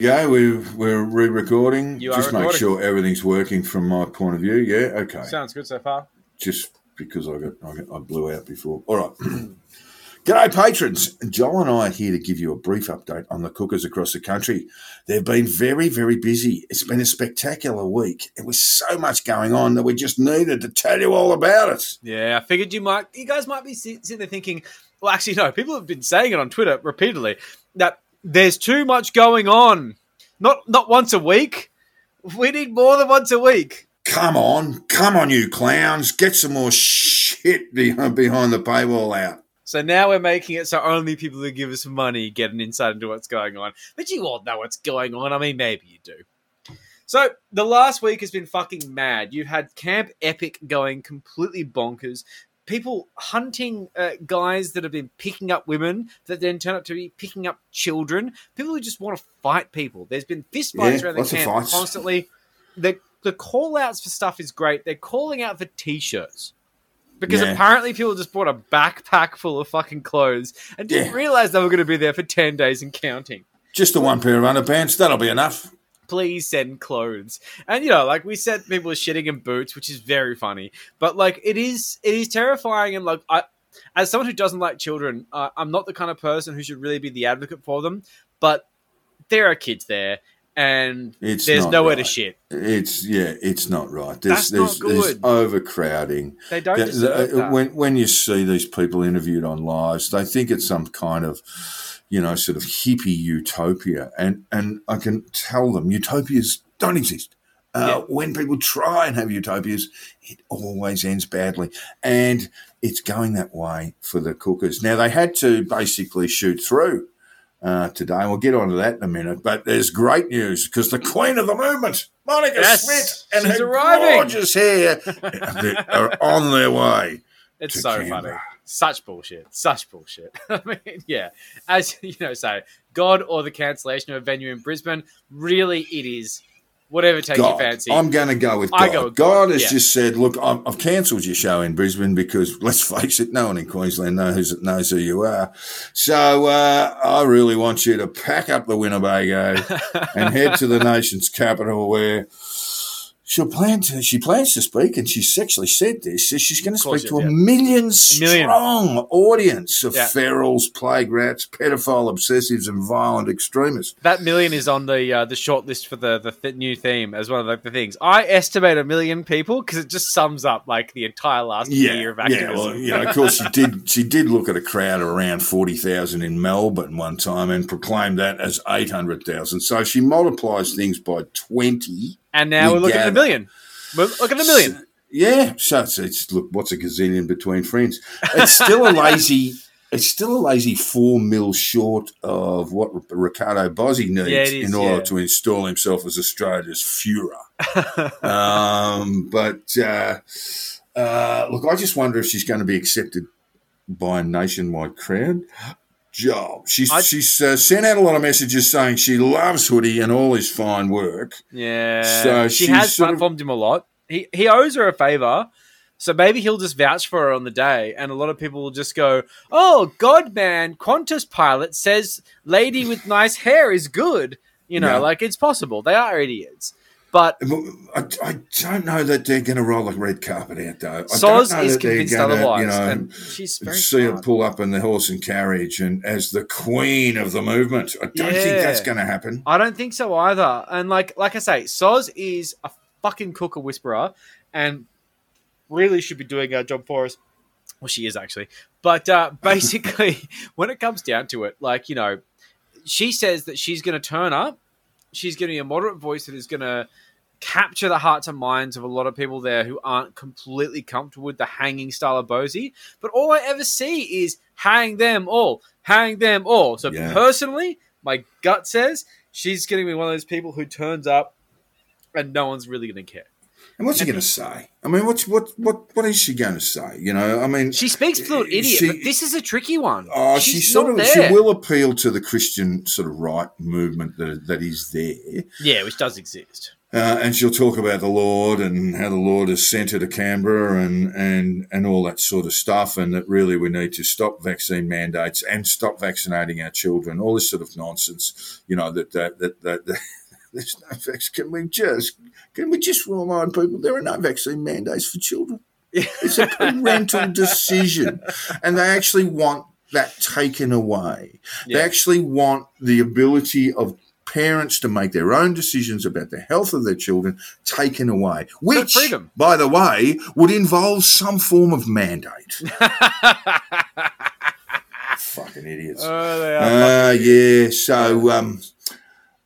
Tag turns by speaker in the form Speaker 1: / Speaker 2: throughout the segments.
Speaker 1: Yeah, we, we're re-recording.
Speaker 2: You are
Speaker 1: Just make sure everything's working from my point of view. Yeah, okay.
Speaker 2: Sounds good so far.
Speaker 1: Just because I got, I got I blew out before. All right. G'day, patrons. Joel and I are here to give you a brief update on the cookers across the country. They've been very, very busy. It's been a spectacular week. There was so much going on that we just needed to tell you all about it.
Speaker 2: Yeah, I figured you might. You guys might be sitting there thinking. Well, actually, no. People have been saying it on Twitter repeatedly that there's too much going on. Not not once a week. We need more than once a week.
Speaker 1: Come on, come on, you clowns. Get some more shit behind, behind the paywall out.
Speaker 2: So now we're making it so only people who give us money get an insight into what's going on. But you all know what's going on. I mean, maybe you do. So the last week has been fucking mad. You've had Camp Epic going completely bonkers. People hunting uh, guys that have been picking up women that then turn up to be picking up children. People who just want to fight people. There's been fist fights
Speaker 1: Yeah,
Speaker 2: around the camp constantly. The the call outs for stuff is great. They're calling out for t-shirts. Because
Speaker 1: Yeah.
Speaker 2: apparently people just bought a backpack full of fucking clothes and didn't
Speaker 1: Yeah.
Speaker 2: realize they were going to be there for 10 days and counting.
Speaker 1: Just the one pair of underpants, that'll be enough.
Speaker 2: Please send clothes. And you know, like we said people are shitting in boots, which is very funny. But like it is it is terrifying and like I as someone who doesn't like children, uh, I'm not the kind of person who should really be the advocate for them, but there are kids there and
Speaker 1: It's
Speaker 2: there's
Speaker 1: not
Speaker 2: nowhere to shit.
Speaker 1: It's yeah, it's not right. There's
Speaker 2: That's not
Speaker 1: there's, there's
Speaker 2: good.
Speaker 1: overcrowding.
Speaker 2: They don't
Speaker 1: The- the-
Speaker 2: that.
Speaker 1: when when you see these people interviewed on lives, they think it's some kind of you know sort of hippie utopia, and and I can tell them utopias don't exist. Uh,
Speaker 2: Yeah.
Speaker 1: When people try and have utopias, it always ends badly, and it's going that way for the cookers. Now they had to basically shoot through uh, today. We'll get onto that in a minute. But there's great news because the queen of the movement, Monica
Speaker 2: Yes,
Speaker 1: Smith, and her
Speaker 2: arriving.
Speaker 1: gorgeous hair are on their way.
Speaker 2: It's so
Speaker 1: Canberra.
Speaker 2: funny. Such bullshit. Such bullshit. I mean, yeah. As you know, say God or the cancellation of a venue in Brisbane. Really, it is whatever takes
Speaker 1: God,
Speaker 2: your fancy.
Speaker 1: I'm going to go with God.
Speaker 2: I go with
Speaker 1: God,
Speaker 2: God,
Speaker 1: has
Speaker 2: yeah.
Speaker 1: just said, "Look, I'm, I've cancelled your show in Brisbane because, let's face it, no one in Queensland knows knows who you are. So uh, I really want you to pack up the Winnebago and head to the nation's capital, where she'll plan to. She plans to speak, and she's actually said this. so She's going to speak to a
Speaker 2: is,
Speaker 1: million strong audience of
Speaker 2: Yeah.
Speaker 1: ferals, plague rats, pedophile obsessives, and violent extremists.
Speaker 2: that million is on the uh, the short list for the the th- new theme as one of the, the things. I estimate a million people because it just sums up like the entire last year of activism.
Speaker 1: Yeah, well, you know, of course, she did. She did look at a crowd of around forty thousand in Melbourne one time and proclaimed that as eight hundred thousand. So she multiplies things by twenty.
Speaker 2: And now
Speaker 1: we
Speaker 2: we're looking at a million. We're looking at a million.
Speaker 1: Yeah, so it's, it's look, what's a gazillion between friends? It's still a lazy. It's still a lazy four mil short of what Riccardo Bosi needs
Speaker 2: Yeah, is,
Speaker 1: in order
Speaker 2: yeah.
Speaker 1: to install himself as Australia's Führer. um, but uh, uh, look, I just wonder if she's going to be accepted by a nationwide crowd. Job. She's
Speaker 2: I-
Speaker 1: she's uh, sent out a lot of messages saying she loves Hoodie and all his fine work.
Speaker 2: Yeah.
Speaker 1: So
Speaker 2: she has
Speaker 1: sort of-
Speaker 2: platformed him a lot. He he owes her a favor. So maybe he'll just vouch for her on the day, and a lot of people will just go, "Oh, God, man! Qantas pilot says lady with nice hair is good." You know,
Speaker 1: Yeah.
Speaker 2: like it's possible. They are idiots, but
Speaker 1: I, I don't know that they're going to roll the red carpet out, though. I
Speaker 2: Soz is convinced
Speaker 1: gonna,
Speaker 2: otherwise,
Speaker 1: You know,
Speaker 2: and she's very
Speaker 1: see her pull up in the horse and carriage, and as the queen of the movement. I don't think that's going to happen.
Speaker 2: I don't think so either. And like like I say, Soz is a fucking cooker whisperer, and really should be doing our job for us. Well, she is actually. But uh, basically, when it comes down to it, like you know, she says that she's going to turn up. She's be a moderate voice that is going to capture the hearts and minds of a lot of people there who aren't completely comfortable with the hanging style of Bosi. But all I ever see is hang them all, hang them all. So
Speaker 1: Yeah.
Speaker 2: personally, my gut says she's going to be one of those people who turns up and no one's really going to care.
Speaker 1: And what's she going to say? I mean, what's what what what is she going to say? You know, I mean,
Speaker 2: She speaks fluent idiot,
Speaker 1: She-
Speaker 2: but this is a tricky one.
Speaker 1: Oh,
Speaker 2: she's
Speaker 1: she sort of
Speaker 2: there.
Speaker 1: she will appeal to the Christian sort of right movement that that is there.
Speaker 2: Yeah, which does exist.
Speaker 1: Uh, and she'll talk about the Lord and how the Lord has sent her to Canberra and, and, and all that sort of stuff, and that really we need to stop vaccine mandates and stop vaccinating our children. All this sort of nonsense, you know, that that that, that, that there's no vaccine. Can we just can we just remind people there are no vaccine mandates for children? It's a parental decision, and they actually want that taken away. They actually want the ability of parents to make their own decisions about the health of their children taken away, which, by the way, would involve some form of mandate. Fucking idiots.
Speaker 2: oh, they are.
Speaker 1: Uh, yeah. So, um,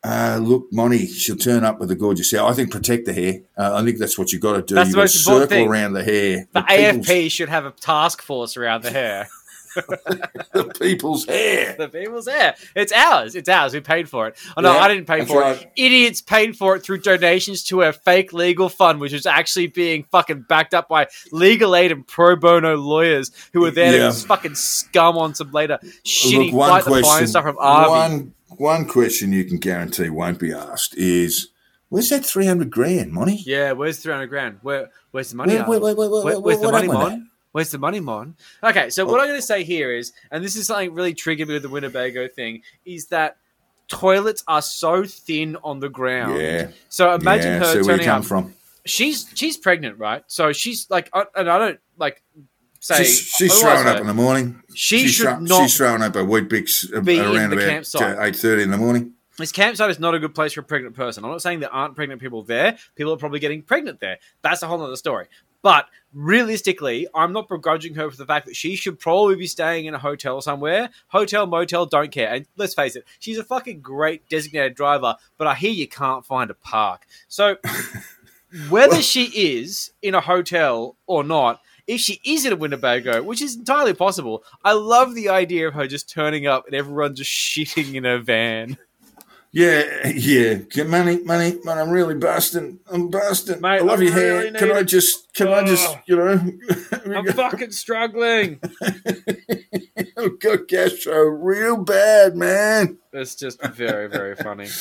Speaker 1: uh, look, Monty, she'll turn up with a gorgeous hair. I think protect the hair. Uh, I think that's what you've got to do.
Speaker 2: That's
Speaker 1: You've
Speaker 2: the
Speaker 1: got to
Speaker 2: most important
Speaker 1: circle
Speaker 2: thing.
Speaker 1: around the hair.
Speaker 2: the
Speaker 1: people's-
Speaker 2: AFP should have a task force around the hair.
Speaker 1: the people's hair.
Speaker 2: the people's hair. It's ours. It's ours. We paid for it. Oh no,
Speaker 1: Yeah,
Speaker 2: I didn't pay for
Speaker 1: right.
Speaker 2: it. Idiots paid for it through donations to a fake legal fund, which was actually being fucking backed up by legal aid and pro bono lawyers who were there
Speaker 1: Yeah.
Speaker 2: to just fucking scum on some later shitty
Speaker 1: Look, one
Speaker 2: fight the fine
Speaker 1: question.
Speaker 2: stuff from Arby.
Speaker 1: One one question you can guarantee won't be asked is, "Where's that three hundred grand, Monty?
Speaker 2: Yeah, where's three hundred grand? Where where's the money?
Speaker 1: Where- where- where- where-
Speaker 2: Where-
Speaker 1: where-
Speaker 2: where's the money, Mon? Where's the money, Mon? Okay, so what oh. I'm going to say here is, and this is something really triggered me with the Winnebago thing, is that toilets are so thin on the ground.
Speaker 1: Yeah.
Speaker 2: So imagine
Speaker 1: yeah,
Speaker 2: her
Speaker 1: see where you
Speaker 2: turning
Speaker 1: come
Speaker 2: up.
Speaker 1: from.
Speaker 2: She's she's pregnant, right? So she's like, and I don't like
Speaker 1: She's, she's up in the morning.
Speaker 2: She
Speaker 1: she's,
Speaker 2: should not
Speaker 1: she's throwing up a Weet-Bix uh, around
Speaker 2: the
Speaker 1: about eight thirty in the morning.
Speaker 2: This campsite is not a good place for a pregnant person. I'm not saying there aren't pregnant people there. People are probably getting pregnant there. That's a whole other story. But realistically, I'm not begrudging her for the fact that she should probably be staying in a hotel somewhere. Hotel, motel, don't care. And let's face it, she's a fucking great designated driver, but I hear you can't find a park. So whether she is in a hotel or not, if she is in a Winnebago, which is entirely possible, I love the idea of her just turning up and everyone just shitting in her van.
Speaker 1: Yeah, yeah. Get money, money, man. I'm really busting. I'm busting.
Speaker 2: Mate,
Speaker 1: I love
Speaker 2: I
Speaker 1: your hair. can
Speaker 2: need
Speaker 1: I just? Can I just?
Speaker 2: Oh.
Speaker 1: You know?
Speaker 2: I'm fucking struggling.
Speaker 1: I've got gastro real bad, man.
Speaker 2: It's just very, very funny.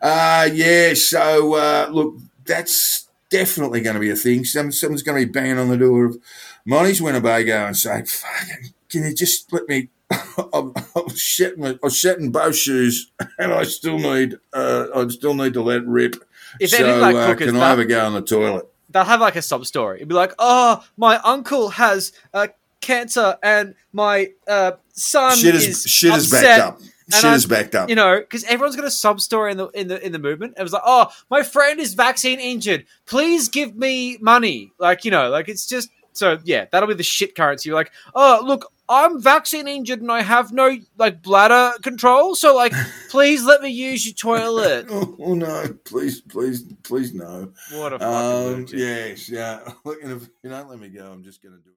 Speaker 1: Uh yeah. So uh, look, that's definitely going to be a thing. Some someone's going to be banging on the door of Monty's Winnebago and saying, "Fucking, can you just split me?" I'm, I'm shitting. I'm shitting both shoes, and I still need. Uh, I still need to let rip.
Speaker 2: If
Speaker 1: so
Speaker 2: like
Speaker 1: uh, can I have a go on the toilet?
Speaker 2: They'll have like a sub story. It'd be like, oh, my uncle has uh, cancer and my uh, son
Speaker 1: Shit
Speaker 2: is,
Speaker 1: is shit is
Speaker 2: upset.
Speaker 1: backed up.
Speaker 2: And
Speaker 1: Shit
Speaker 2: I-
Speaker 1: is backed up.
Speaker 2: You know, because everyone's got a sub story in the in the in the movement. It was like, oh, my friend is vaccine injured. Please give me money. Like you know, like it's just so yeah. That'll be the shit currency. You're like, oh, look, I'm vaccine injured and I have no like bladder control. So like, please let me use your toilet.
Speaker 1: Oh, oh, no! Please, please, please, no.
Speaker 2: What a fucking
Speaker 1: Um, yes, yeah. Look, if you don't let me go, I'm just going to do. it.